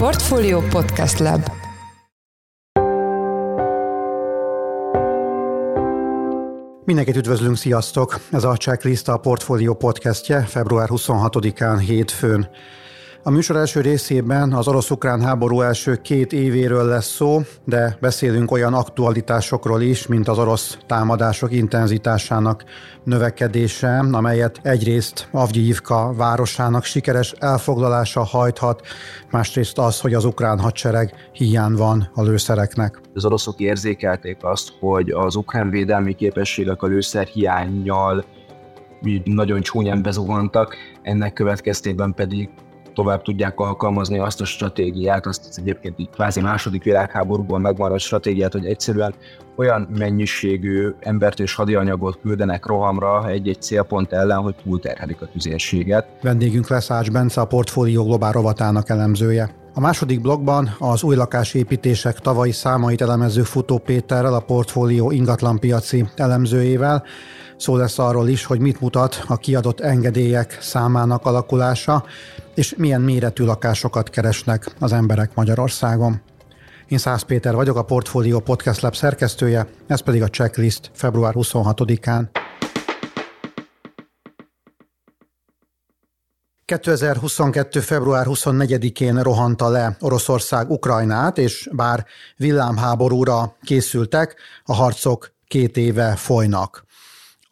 Portfolio Podcast Lab Mindenkit üdvözlünk, sziasztok! Ez a Checklist a Portfolio podcastje február 26-án hétfőn. A műsor első részében az orosz-ukrán háború első két évéről lesz szó, de beszélünk olyan aktualitásokról is, mint az orosz támadások intenzitásának növekedése, amelyet egyrészt Avgyivka városának sikeres elfoglalása hajthat, másrészt az, hogy az ukrán hadsereg hiány van a lőszereknek. Az oroszok érzékelték azt, hogy az ukrán védelmi képességek a lőszer hiányjal nagyon csúnyán bezuhantak, ennek következtében pedig tovább tudják alkalmazni azt a stratégiát, azt az egyébként így kvázi második világháborúban megmaradt stratégiát, hogy egyszerűen olyan mennyiségű embert és hadianyagot küldenek rohamra egy-egy célpont ellen, hogy túlterhelik a tüzérséget. Vendégünk lesz Ács Bence, a Portfólió Globál rovatának elemzője. A második blogban az új lakásépítések tavalyi számait elemező Futó Péterrel, a portfólió ingatlanpiaci elemzőjével Szó lesz arról is, hogy mit mutat a kiadott engedélyek számának alakulása, és milyen méretű lakásokat keresnek az emberek Magyarországon. Én Szász Péter vagyok, a Portfolio Podcast Lab szerkesztője, ez pedig a checklist február 26-án. 2022. február 24-én rohanta le Oroszország Ukrajnát, és bár villámháborúra készültek, a harcok két éve folynak.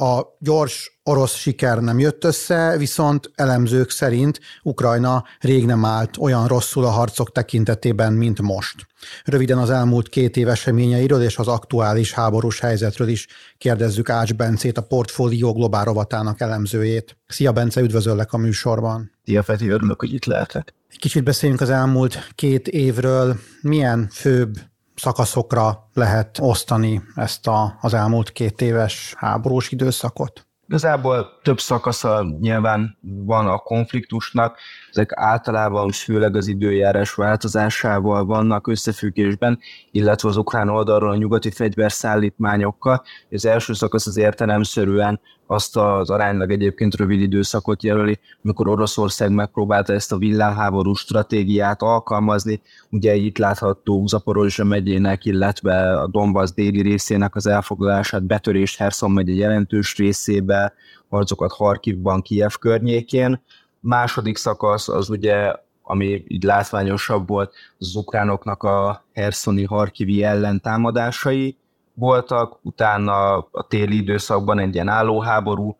A gyors orosz siker nem jött össze, viszont elemzők szerint Ukrajna rég nem állt olyan rosszul a harcok tekintetében, mint most. Röviden az elmúlt két év eseményeiről és az aktuális háborús helyzetről is kérdezzük Ács Bencét, a Portfólió Globál rovatának elemzőjét. Szia Bence, üdvözöllek a műsorban. Szia Feti, örülök, hogy itt lehetek. Kicsit beszéljünk az elmúlt két évről. Milyen főbb szakaszokra lehet osztani ezt a, az elmúlt két éves háborús időszakot? Igazából több szakasza nyilván van a konfliktusnak, ezek általában főleg az időjárás változásával vannak összefüggésben, illetve az ukrán oldalról a nyugati fegyverszállítmányokkal. Az első szakasz az értelemszerűen azt az aránylag egyébként rövid időszakot jelöli, amikor Oroszország megpróbálta ezt a villámháború stratégiát alkalmazni. Ugye itt látható Zaporozsa megyének, illetve a Donbass déli részének az elfoglalását, betörést Herson megye jelentős részébe, harcokat Harkivban, Kiev környékén. Második szakasz az ugye ami így látványosabb volt, az ukránoknak a Herszoni Harkivi ellentámadásai, voltak, utána a téli időszakban egy ilyen állóháború,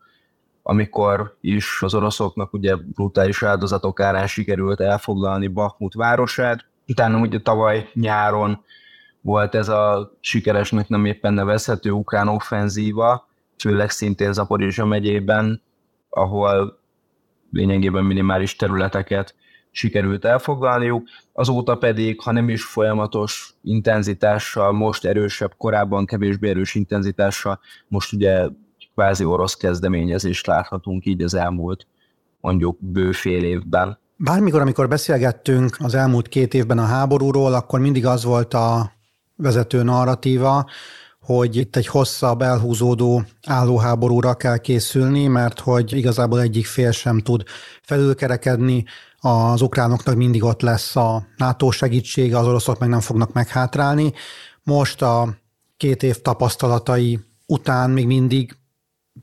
amikor is az oroszoknak ugye brutális áldozatok árán sikerült elfoglalni Bakhmut városát. Utána ugye tavaly nyáron volt ez a sikeresnek nem éppen nevezhető ukrán offenzíva, főleg szintén Zaporizsa megyében, ahol lényegében minimális területeket sikerült elfoglalniuk, azóta pedig, ha nem is folyamatos intenzitással, most erősebb, korábban kevésbé erős intenzitással, most ugye kvázi orosz kezdeményezést láthatunk így az elmúlt mondjuk bő fél évben. Bármikor, amikor beszélgettünk az elmúlt két évben a háborúról, akkor mindig az volt a vezető narratíva, hogy itt egy hosszabb, elhúzódó állóháborúra kell készülni, mert hogy igazából egyik fél sem tud felülkerekedni, az ukránoknak mindig ott lesz a NATO segítsége, az oroszok meg nem fognak meghátrálni. Most a két év tapasztalatai után még mindig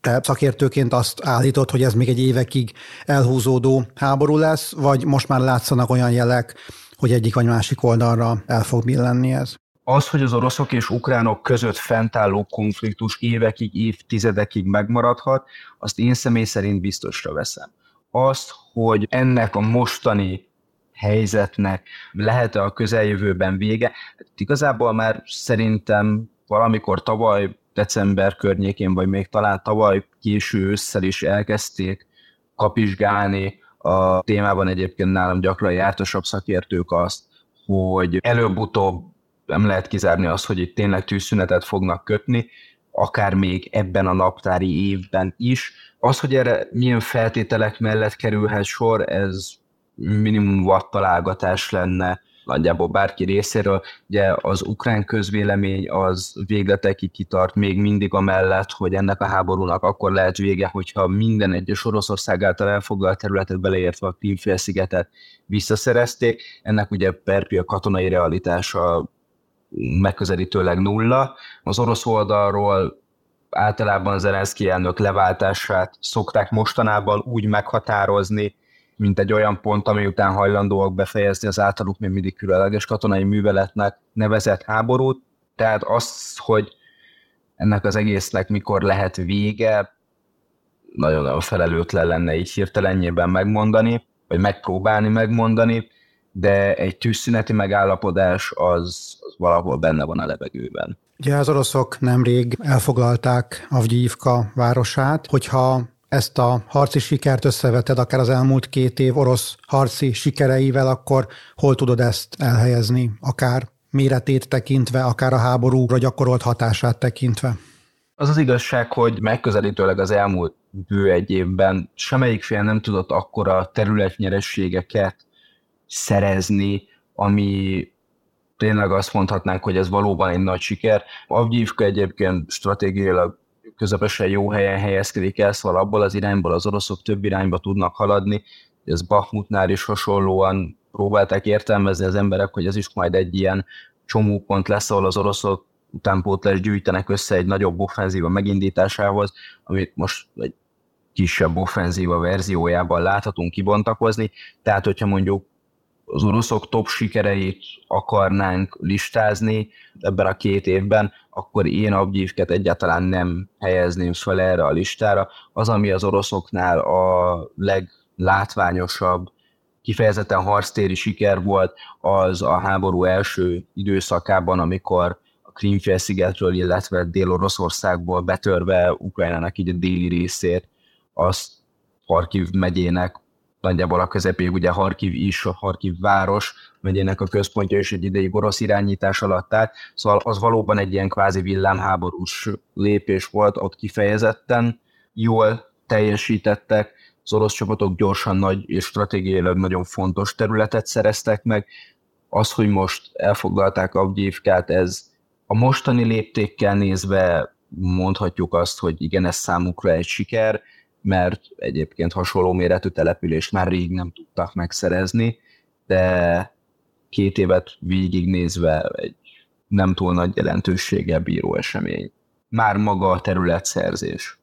te szakértőként azt állított, hogy ez még egy évekig elhúzódó háború lesz, vagy most már látszanak olyan jelek, hogy egyik vagy másik oldalra el fog billenni ez? Az, hogy az oroszok és ukránok között fentálló konfliktus évekig, évtizedekig megmaradhat, azt én személy szerint biztosra veszem azt, hogy ennek a mostani helyzetnek lehet-e a közeljövőben vége. Hát igazából már szerintem valamikor tavaly december környékén, vagy még talán tavaly késő ősszel is elkezdték kapizsgálni a témában egyébként nálam gyakran jártasabb szakértők azt, hogy előbb-utóbb nem lehet kizárni azt, hogy itt tényleg tűzszünetet fognak kötni, akár még ebben a naptári évben is. Az, hogy erre milyen feltételek mellett kerülhet sor, ez minimum watt találgatás lenne nagyjából bárki részéről. Ugye az ukrán közvélemény az végletekig kitart még mindig a mellett, hogy ennek a háborúnak akkor lehet vége, hogyha minden egyes Oroszország által elfoglalt területet beleértve a Krímfélszigetet visszaszerezték. Ennek ugye perpi a katonai realitása megközelítőleg nulla. Az orosz oldalról általában Zelenszky elnök leváltását szokták mostanában úgy meghatározni, mint egy olyan pont, ami után hajlandóak befejezni az általuk még mindig különleges katonai műveletnek nevezett háborút. Tehát az, hogy ennek az egésznek mikor lehet vége, nagyon-nagyon felelőtlen lenne így hirtelennyében megmondani, vagy megpróbálni megmondani, de egy tűzszüneti megállapodás az, az valahol benne van a levegőben. Ugye az oroszok nemrég elfoglalták Avgyívka városát, hogyha ezt a harci sikert összeveted akár az elmúlt két év orosz harci sikereivel, akkor hol tudod ezt elhelyezni, akár méretét tekintve, akár a háborúra gyakorolt hatását tekintve? Az az igazság, hogy megközelítőleg az elmúlt bő egy évben semmelyik fél nem tudott akkora területnyerességeket szerezni, ami tényleg azt mondhatnánk, hogy ez valóban egy nagy siker. Avgyívka egyébként stratégiailag közepesen jó helyen helyezkedik el, szóval abból az irányból az oroszok több irányba tudnak haladni. Ez Bakhmutnál is hasonlóan próbálták értelmezni az emberek, hogy ez is majd egy ilyen csomópont lesz, ahol az oroszok utánpótlást gyűjtenek össze egy nagyobb offenzíva megindításához, amit most egy kisebb offenzíva verziójában láthatunk kibontakozni. Tehát, hogyha mondjuk az oroszok top sikereit akarnánk listázni ebben a két évben, akkor én Abgyívket egyáltalán nem helyezném fel erre a listára. Az, ami az oroszoknál a leglátványosabb, kifejezetten harctéri siker volt, az a háború első időszakában, amikor a Krímfélszigetről, illetve Dél-Oroszországból betörve Ukrajnának így a déli részét, azt Harkiv megyének nagyjából a közepéig ugye Harkiv is, a Harkiv város megyének a központja és egy ideig orosz irányítás alatt állt, szóval az valóban egy ilyen kvázi villámháborús lépés volt, ott kifejezetten jól teljesítettek, az orosz csapatok gyorsan nagy és stratégiailag nagyon fontos területet szereztek meg. Az, hogy most elfoglalták Abgyívkát, ez a mostani léptékkel nézve mondhatjuk azt, hogy igen, ez számukra egy siker, mert egyébként hasonló méretű települést már rég nem tudtak megszerezni, de két évet végignézve egy nem túl nagy jelentőséggel bíró esemény. Már maga a területszerzés.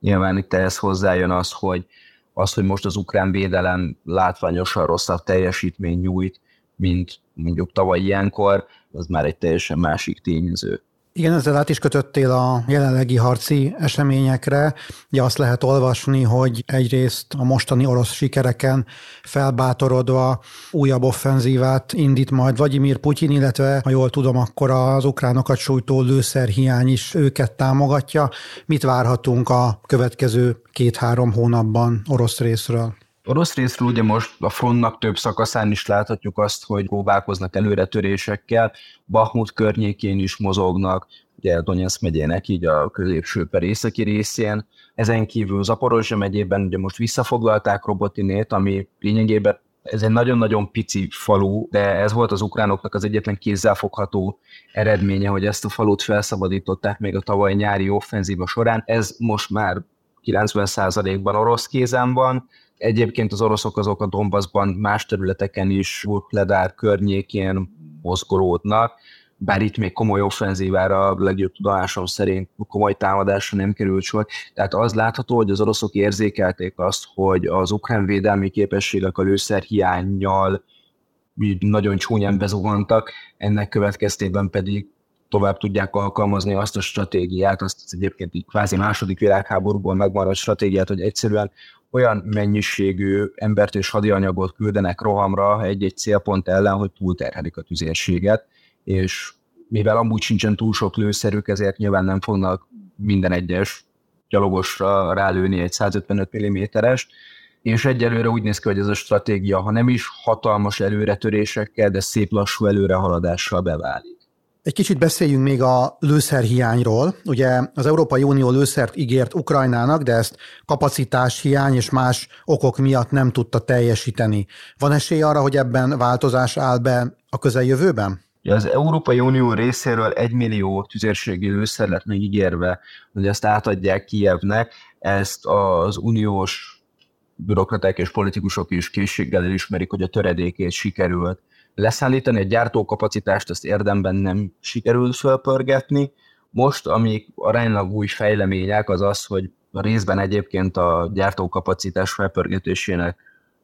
Nyilván itt ehhez hozzájön az, hogy az, hogy most az ukrán védelem látványosan rosszabb teljesítmény nyújt, mint mondjuk tavaly ilyenkor, az már egy teljesen másik tényező. Igen, ezzel át is kötöttél a jelenlegi harci eseményekre. Ugye azt lehet olvasni, hogy egyrészt a mostani orosz sikereken felbátorodva újabb offenzívát indít majd Vladimir Putyin, illetve ha jól tudom, akkor az ukránokat sújtó lőszerhiány is őket támogatja. Mit várhatunk a következő két-három hónapban orosz részről? Orosz részről ugye most a frontnak több szakaszán is láthatjuk azt, hogy próbálkoznak előretörésekkel, Bahmut környékén is mozognak, ugye Donetsz megyének így a középső per északi részén. Ezen kívül Zaporozsa megyében ugye most visszafoglalták Robotinét, ami lényegében ez egy nagyon-nagyon pici falu, de ez volt az ukránoknak az egyetlen kézzelfogható eredménye, hogy ezt a falut felszabadították még a tavaly nyári offenzíva során. Ez most már 90%-ban orosz kézen van, Egyébként az oroszok azok a Donbassban más területeken is, Vulkledár környékén mozgolódnak, bár itt még komoly offenzívára, a legjobb tudomásom szerint komoly támadásra nem került sor. Tehát az látható, hogy az oroszok érzékelték azt, hogy az ukrán védelmi képességek a lőszer hiányjal nagyon csúnyán bezuhantak, ennek következtében pedig tovább tudják alkalmazni azt a stratégiát, azt az egyébként így kvázi második világháborúból megmaradt stratégiát, hogy egyszerűen olyan mennyiségű embert és hadianyagot küldenek rohamra egy-egy célpont ellen, hogy túlterhelik a tüzérséget, és mivel amúgy sincsen túl sok lőszerük, ezért nyilván nem fognak minden egyes gyalogosra rálőni egy 155 mm-es, és egyelőre úgy néz ki, hogy ez a stratégia, ha nem is hatalmas előretörésekkel, de szép lassú előrehaladással beválik. Egy kicsit beszéljünk még a lőszerhiányról. Ugye az Európai Unió lőszert ígért Ukrajnának, de ezt kapacitás hiány és más okok miatt nem tudta teljesíteni. Van esély arra, hogy ebben változás áll be a közeljövőben? Az Európai Unió részéről egy millió tüzérségi lőszer lett még ígérve, hogy ezt átadják Kijevnek, ezt az uniós bürokraták és politikusok is készséggel elismerik, hogy a töredékét sikerült leszállítani, a gyártókapacitást ezt érdemben nem sikerült fölpörgetni. Most, amik aránylag új fejlemények, az az, hogy a részben egyébként a gyártókapacitás felpörgetésének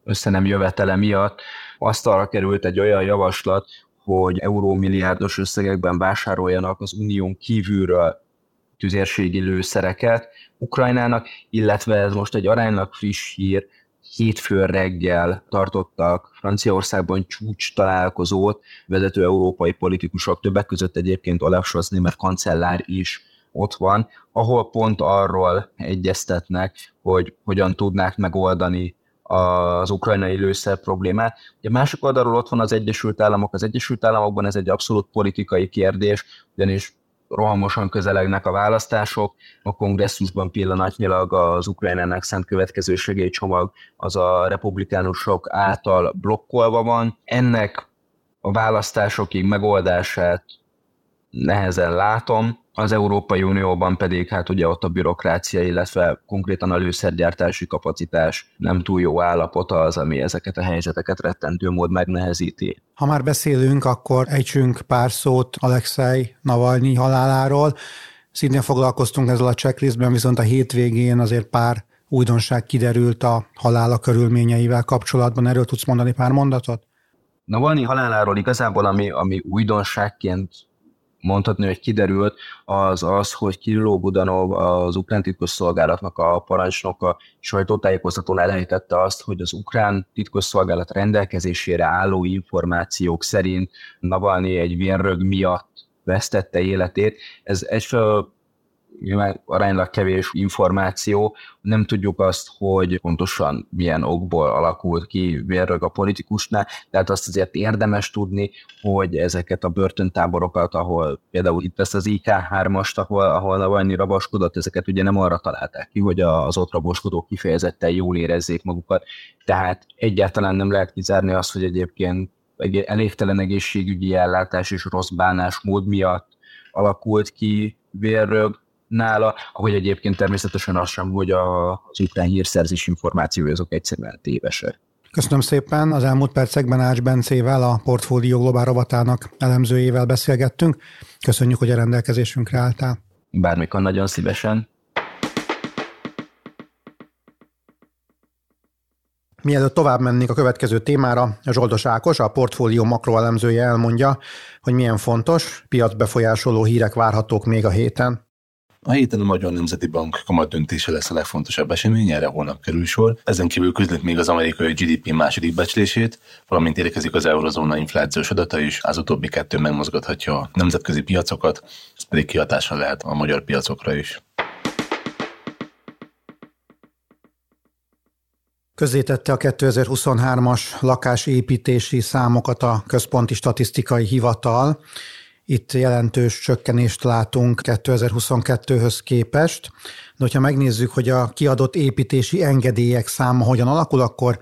össze nem jövetele miatt asztalra került egy olyan javaslat, hogy eurómilliárdos összegekben vásároljanak az unión kívülről tüzérségi lőszereket Ukrajnának, illetve ez most egy aránylag friss hír, hétfő reggel tartottak Franciaországban csúcs találkozót, vezető európai politikusok, többek között egyébként Olaf Scholz német kancellár is ott van, ahol pont arról egyeztetnek, hogy hogyan tudnák megoldani az ukrajnai lőszer problémát. Ugye másik oldalról ott van az Egyesült Államok. Az Egyesült Államokban ez egy abszolút politikai kérdés, ugyanis rohamosan közelegnek a választások, a kongresszusban pillanatnyilag az Ukrajnának szánt következő segélycsomag az a republikánusok által blokkolva van. Ennek a választásokig megoldását nehezen látom, az Európai Unióban pedig hát ugye ott a bürokrácia, illetve konkrétan a lőszergyártási kapacitás nem túl jó állapota az, ami ezeket a helyzeteket rettentő mód megnehezíti. Ha már beszélünk, akkor ejtsünk pár szót Alexei Navalnyi haláláról. Szintén foglalkoztunk ezzel a checklistben, viszont a hétvégén azért pár újdonság kiderült a halála körülményeivel kapcsolatban. Erről tudsz mondani pár mondatot? Navalnyi haláláról igazából, ami, ami újdonságként mondhatni, hogy kiderült, az az, hogy Kirilló Budanov, az ukrán titkosszolgálatnak a parancsnoka sajtótájékoztatón elejtette azt, hogy az ukrán titkosszolgálat rendelkezésére álló információk szerint Navalnyi egy vérrög miatt vesztette életét. Ez egyfelől nyilván aránylag kevés információ, nem tudjuk azt, hogy pontosan milyen okból alakult ki vérrög a politikusnál, tehát azt azért érdemes tudni, hogy ezeket a börtöntáborokat, ahol például itt ezt az IK3-ast, ahol, ahol Navalnyi raboskodott, ezeket ugye nem arra találták ki, hogy az ott raboskodók kifejezetten jól érezzék magukat, tehát egyáltalán nem lehet kizárni azt, hogy egyébként elégtelen egészségügyi ellátás és rossz bánásmód miatt alakult ki vérrög, nála, ahogy egyébként természetesen az sem, hogy a, az ukrán hírszerzés információi azok egyszerűen tévesek. Köszönöm szépen. Az elmúlt percekben Ács Bencével, a Portfólió Globál rovatának elemzőjével beszélgettünk. Köszönjük, hogy a rendelkezésünkre álltál. Bármikor nagyon szívesen. Mielőtt tovább mennénk a következő témára, Zsoldos Ákos, a portfólió makroelemzője elmondja, hogy milyen fontos, piacbefolyásoló hírek várhatók még a héten. A héten a Magyar Nemzeti Bank kamat döntése lesz a legfontosabb esemény, erre holnap kerül sor. Ezen kívül közlik még az amerikai GDP második becslését, valamint érkezik az eurozóna inflációs adata is, az utóbbi kettő megmozgathatja a nemzetközi piacokat, ez pedig kihatással lehet a magyar piacokra is. Közzétette a 2023-as lakásépítési számokat a Központi Statisztikai Hivatal. Itt jelentős csökkenést látunk 2022-höz képest, de hogyha megnézzük, hogy a kiadott építési engedélyek száma hogyan alakul, akkor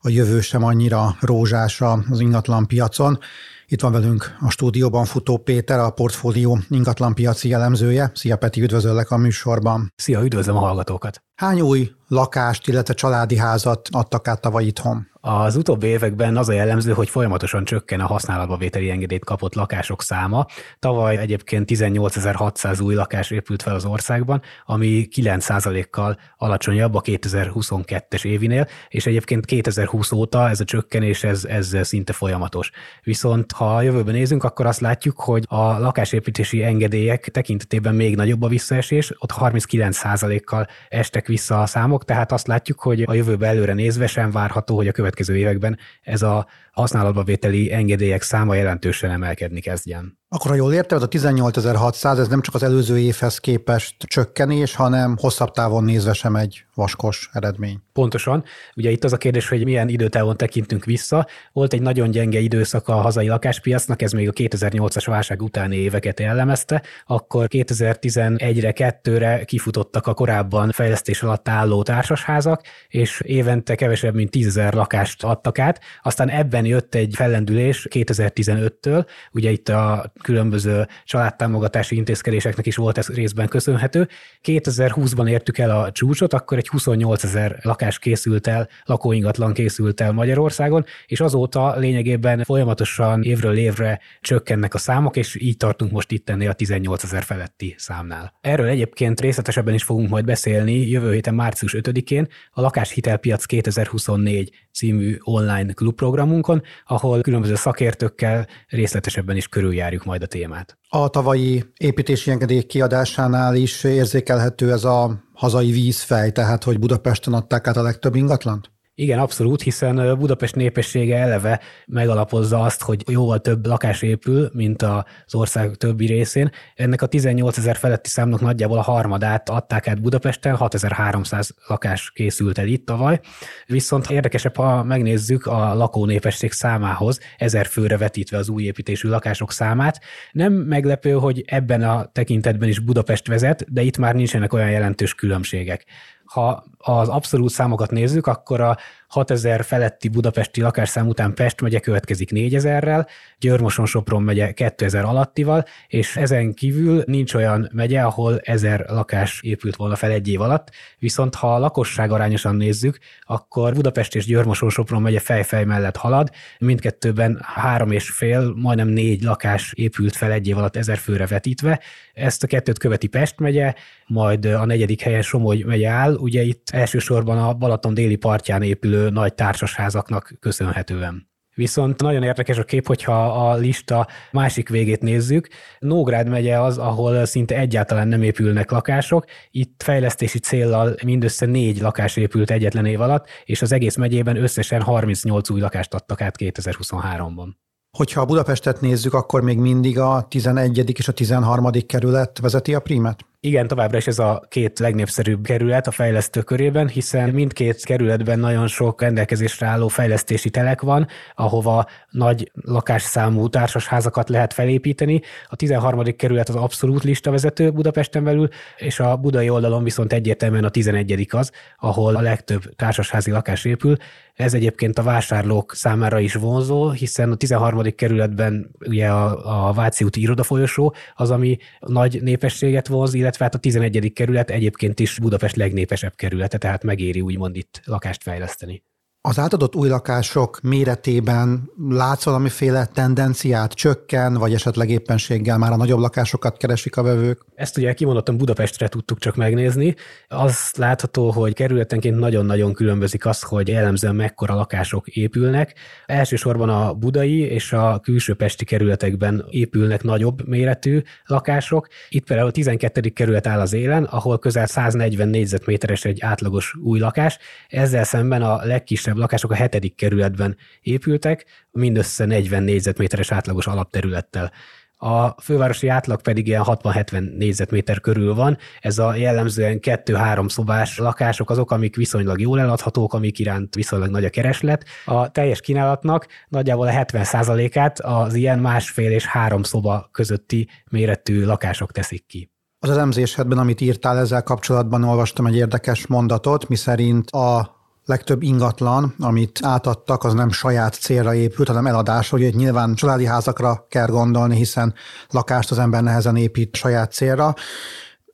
a jövő sem annyira rózsás az ingatlan piacon. Itt van velünk a stúdióban Futó Péter, a portfólió ingatlanpiaci jellemzője. Szia Peti, üdvözöllek a műsorban. Szia, üdvözlöm a hallgatókat. Hány új lakást, illetve családi házat adtak át tavaly itthon? Az utóbbi években az a jellemző, hogy folyamatosan csökken a használatba vételi engedélyt kapott lakások száma. Tavaly egyébként 18.600 új lakás épült fel az országban, ami 9%-kal alacsonyabb a 2022-es évinél, és egyébként 2020 óta ez a csökkenés ez, ez szinte folyamatos. Viszont ha a jövőben nézünk, akkor azt látjuk, hogy a lakásépítési engedélyek tekintetében még nagyobb a visszaesés, ott 39%-kal estek vissza a számok, tehát azt látjuk, hogy a jövőbe előre nézve sem várható, hogy a következő években ez a használatba vételi engedélyek száma jelentősen emelkedni kezdjen. Akkor, ha jól értem, ez a 18.600, ez nem csak az előző évhez képest csökkenés, hanem hosszabb távon nézve sem egy vaskos eredmény. Pontosan. Ugye itt az a kérdés, hogy milyen időtávon tekintünk vissza. Volt egy nagyon gyenge időszak a hazai lakáspiacnak, ez még a 2008-as válság utáni éveket jellemezte, akkor 2011-re, 2-re kifutottak a korábban fejlesztés alatt álló társasházak, és évente kevesebb, mint 10 lakást adtak át. Aztán ebben jött egy fellendülés 2015-től, ugye itt a különböző családtámogatási intézkedéseknek is volt ez részben köszönhető. 2020-ban értük el a csúcsot, akkor egy 28 ezer lakás készült el, lakóingatlan készült el Magyarországon, és azóta lényegében folyamatosan évről évre csökkennek a számok, és így tartunk most itt ennél a 18 ezer feletti számnál. Erről egyébként részletesebben is fogunk majd beszélni jövő héten március 5-én a Lakáshitelpiac 2024 című online klubprogramunkon, ahol különböző szakértőkkel részletesebben is körüljárjuk majd a témát. A tavalyi építési engedély kiadásánál is érzékelhető ez a hazai vízfej, tehát hogy Budapesten adták át a legtöbb ingatlant? Igen, abszolút, hiszen Budapest népessége eleve megalapozza azt, hogy jóval több lakás épül, mint az ország többi részén. Ennek a 18 ezer feletti számnak nagyjából a harmadát adták át Budapesten, 6300 lakás készült el itt tavaly. Viszont érdekesebb, ha megnézzük a lakó népesség számához, ezer főre vetítve az új építésű lakások számát. Nem meglepő, hogy ebben a tekintetben is Budapest vezet, de itt már nincsenek olyan jelentős különbségek. Ha az abszolút számokat nézzük, akkor a 6000 feletti budapesti lakásszám után Pest megye következik 4000-rel, Győrmoson-Sopron megye 2000 alattival, és ezen kívül nincs olyan megye, ahol 1000 lakás épült volna fel egy év alatt, viszont ha a lakosság arányosan nézzük, akkor Budapest és Győrmoson-Sopron megye fejfej mellett halad, mindkettőben három és fél, majdnem négy lakás épült fel egy év alatt ezer főre vetítve. Ezt a kettőt követi Pest megye, majd a negyedik helyen Somogy megye áll, ugye itt elsősorban a Balaton déli partján épülő nagy társasházaknak köszönhetően. Viszont nagyon érdekes a kép, hogyha a lista másik végét nézzük. Nógrád megye az, ahol szinte egyáltalán nem épülnek lakások. Itt fejlesztési céllal mindössze négy lakás épült egyetlen év alatt, és az egész megyében összesen 38 új lakást adtak át 2023-ban. Hogyha a Budapestet nézzük, akkor még mindig a 11. és a 13. kerület vezeti a prímet? Igen, továbbra is ez a két legnépszerűbb kerület a fejlesztő körében, hiszen mindkét kerületben nagyon sok rendelkezésre álló fejlesztési telek van, ahova nagy lakásszámú társasházakat lehet felépíteni. A 13. kerület az abszolút listavezető Budapesten belül, és a budai oldalon viszont egyértelműen a 11. az, ahol a legtöbb társasházi lakás épül. Ez egyébként a vásárlók számára is vonzó, hiszen a 13. kerületben ugye a, a Váci úti irodafolyosó az, ami nagy népességet vonz, illetve illetve hát a 11. kerület egyébként is Budapest legnépesebb kerülete, tehát megéri úgymond itt lakást fejleszteni. Az átadott új lakások méretében látsz valamiféle tendenciát, csökken, vagy esetleg éppenséggel már a nagyobb lakásokat keresik a vevők? Ezt ugye kimondottan Budapestre tudtuk csak megnézni. Az látható, hogy kerületenként nagyon-nagyon különbözik az, hogy jellemzően mekkora lakások épülnek. Elsősorban a budai és a külső pesti kerületekben épülnek nagyobb méretű lakások. Itt például a 12. kerület áll az élen, ahol közel 140 négyzetméteres egy átlagos új lakás. Ezzel szemben a legkisebb kisebb lakások a hetedik kerületben épültek, mindössze 40 négyzetméteres átlagos alapterülettel. A fővárosi átlag pedig ilyen 60-70 négyzetméter körül van. Ez a jellemzően 2-3 szobás lakások azok, amik viszonylag jól eladhatók, amik iránt viszonylag nagy a kereslet. A teljes kínálatnak nagyjából a 70%-át az ilyen másfél és három szoba közötti méretű lakások teszik ki. Az elemzésedben, amit írtál ezzel kapcsolatban, olvastam egy érdekes mondatot, miszerint a legtöbb ingatlan, amit átadtak, az nem saját célra épült, hanem eladásra. Ugye nyilván családi házakra kell gondolni, hiszen lakást az ember nehezen épít saját célra.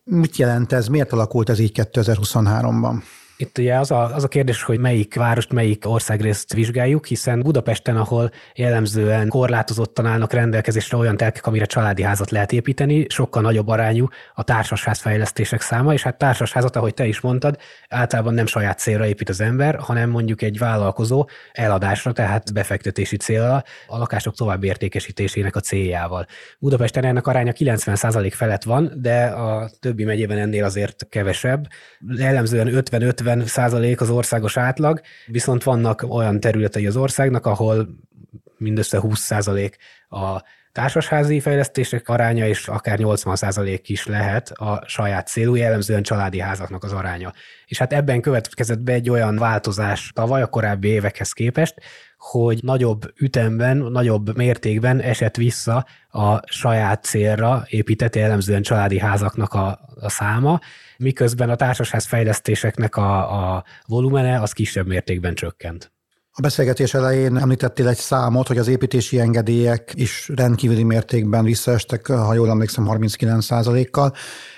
Mit jelent ez? Miért alakult ez így 2023-ban? Itt ugye az a, az a kérdés, hogy melyik várost, melyik országrészt vizsgáljuk, hiszen Budapesten, ahol jellemzően korlátozottan állnak rendelkezésre olyan telkek, amire családi házat lehet építeni, sokkal nagyobb arányú a társasházfejlesztések száma, és hát társasházat, ahogy te is mondtad, általában nem saját célra épít az ember, hanem mondjuk egy vállalkozó eladásra, tehát befektetési célra, a lakások további értékesítésének a céljával. Budapesten ennek aránya 90% felett van, de a többi megyében ennél azért kevesebb. Jellemzően 50-50 40 százalék az országos átlag, viszont vannak olyan területei az országnak, ahol mindössze 20 százalék a társasházi fejlesztések aránya, és akár 80% is lehet a saját célú, jellemzően családi házaknak az aránya. És hát ebben következett be egy olyan változás tavaly a korábbi évekhez képest, hogy nagyobb ütemben, nagyobb mértékben esett vissza a saját célra épített jellemzően családi házaknak a, a száma, miközben a társasház fejlesztéseknek a, a volumene az kisebb mértékben csökkent. A beszélgetés elején említettél egy számot, hogy az építési engedélyek is rendkívüli mértékben visszaestek, ha jól emlékszem, 39%-kal.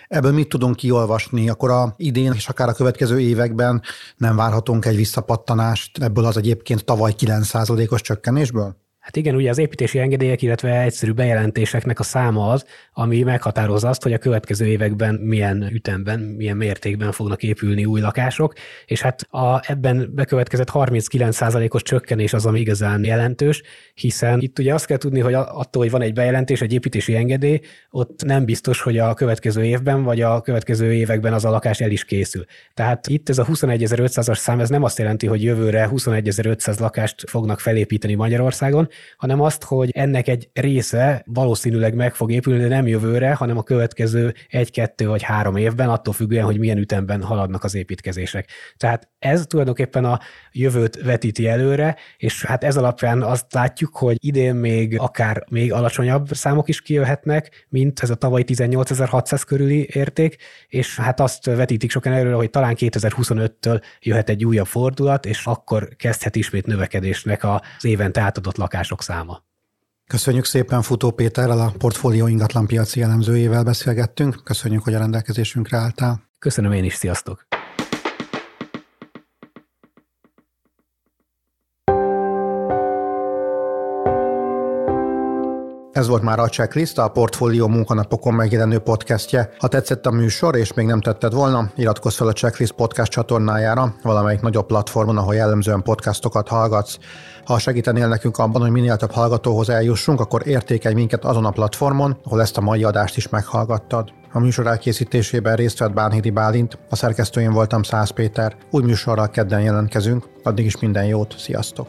Ebből mit tudunk kiolvasni? Akkor a idén és akár a következő években nem várhatunk egy visszapattanást ebből az egyébként tavaly 9%-os csökkenésből? Hát igen, ugye az építési engedélyek, illetve egyszerű bejelentéseknek a száma az, ami meghatározza azt, hogy a következő években milyen ütemben, milyen mértékben fognak épülni új lakások, és hát a, ebben bekövetkezett 39%-os csökkenés az, ami igazán jelentős, hiszen itt ugye azt kell tudni, hogy attól, hogy van egy bejelentés, egy építési engedély, ott nem biztos, hogy a következő évben vagy a következő években az a lakás el is készül. Tehát itt ez a 21.500-as szám, ez nem azt jelenti, hogy jövőre 21.500 lakást fognak felépíteni Magyarországon, hanem azt, hogy ennek egy része valószínűleg meg fog épülni, de nem jövőre, hanem a következő egy, kettő vagy három évben, attól függően, hogy milyen ütemben haladnak az építkezések. Tehát ez tulajdonképpen a jövőt vetíti előre, és hát ez alapján azt látjuk, hogy idén még akár még alacsonyabb számok is kijöhetnek, mint ez a tavaly 18.600 körüli érték, és hát azt vetítik sokan előre, hogy talán 2025-től jöhet egy újabb fordulat, és akkor kezdhet ismét növekedésnek az évente átadott lakások száma. Köszönjük szépen Futó Péterrel, a portfólió ingatlanpiaci elemzőjével beszélgettünk. Köszönjük, hogy a rendelkezésünkre álltál. Köszönöm én is, sziasztok! Ez volt már a checklist, a Portfólió munkanapokon megjelenő podcastje. Ha tetszett a műsor, és még nem tetted volna, iratkozz fel a Checklist podcast csatornájára, valamelyik nagyobb platformon, ahol jellemzően podcastokat hallgatsz. Ha segítenél nekünk abban, hogy minél több hallgatóhoz eljussunk, akkor értékelj minket azon a platformon, ahol ezt a mai adást is meghallgattad. A műsor elkészítésében részt vett Bánhidi Bálint, a szerkesztőjén voltam Száz Péter. Új műsorral kedden jelentkezünk, addig is minden jót, sziasztok!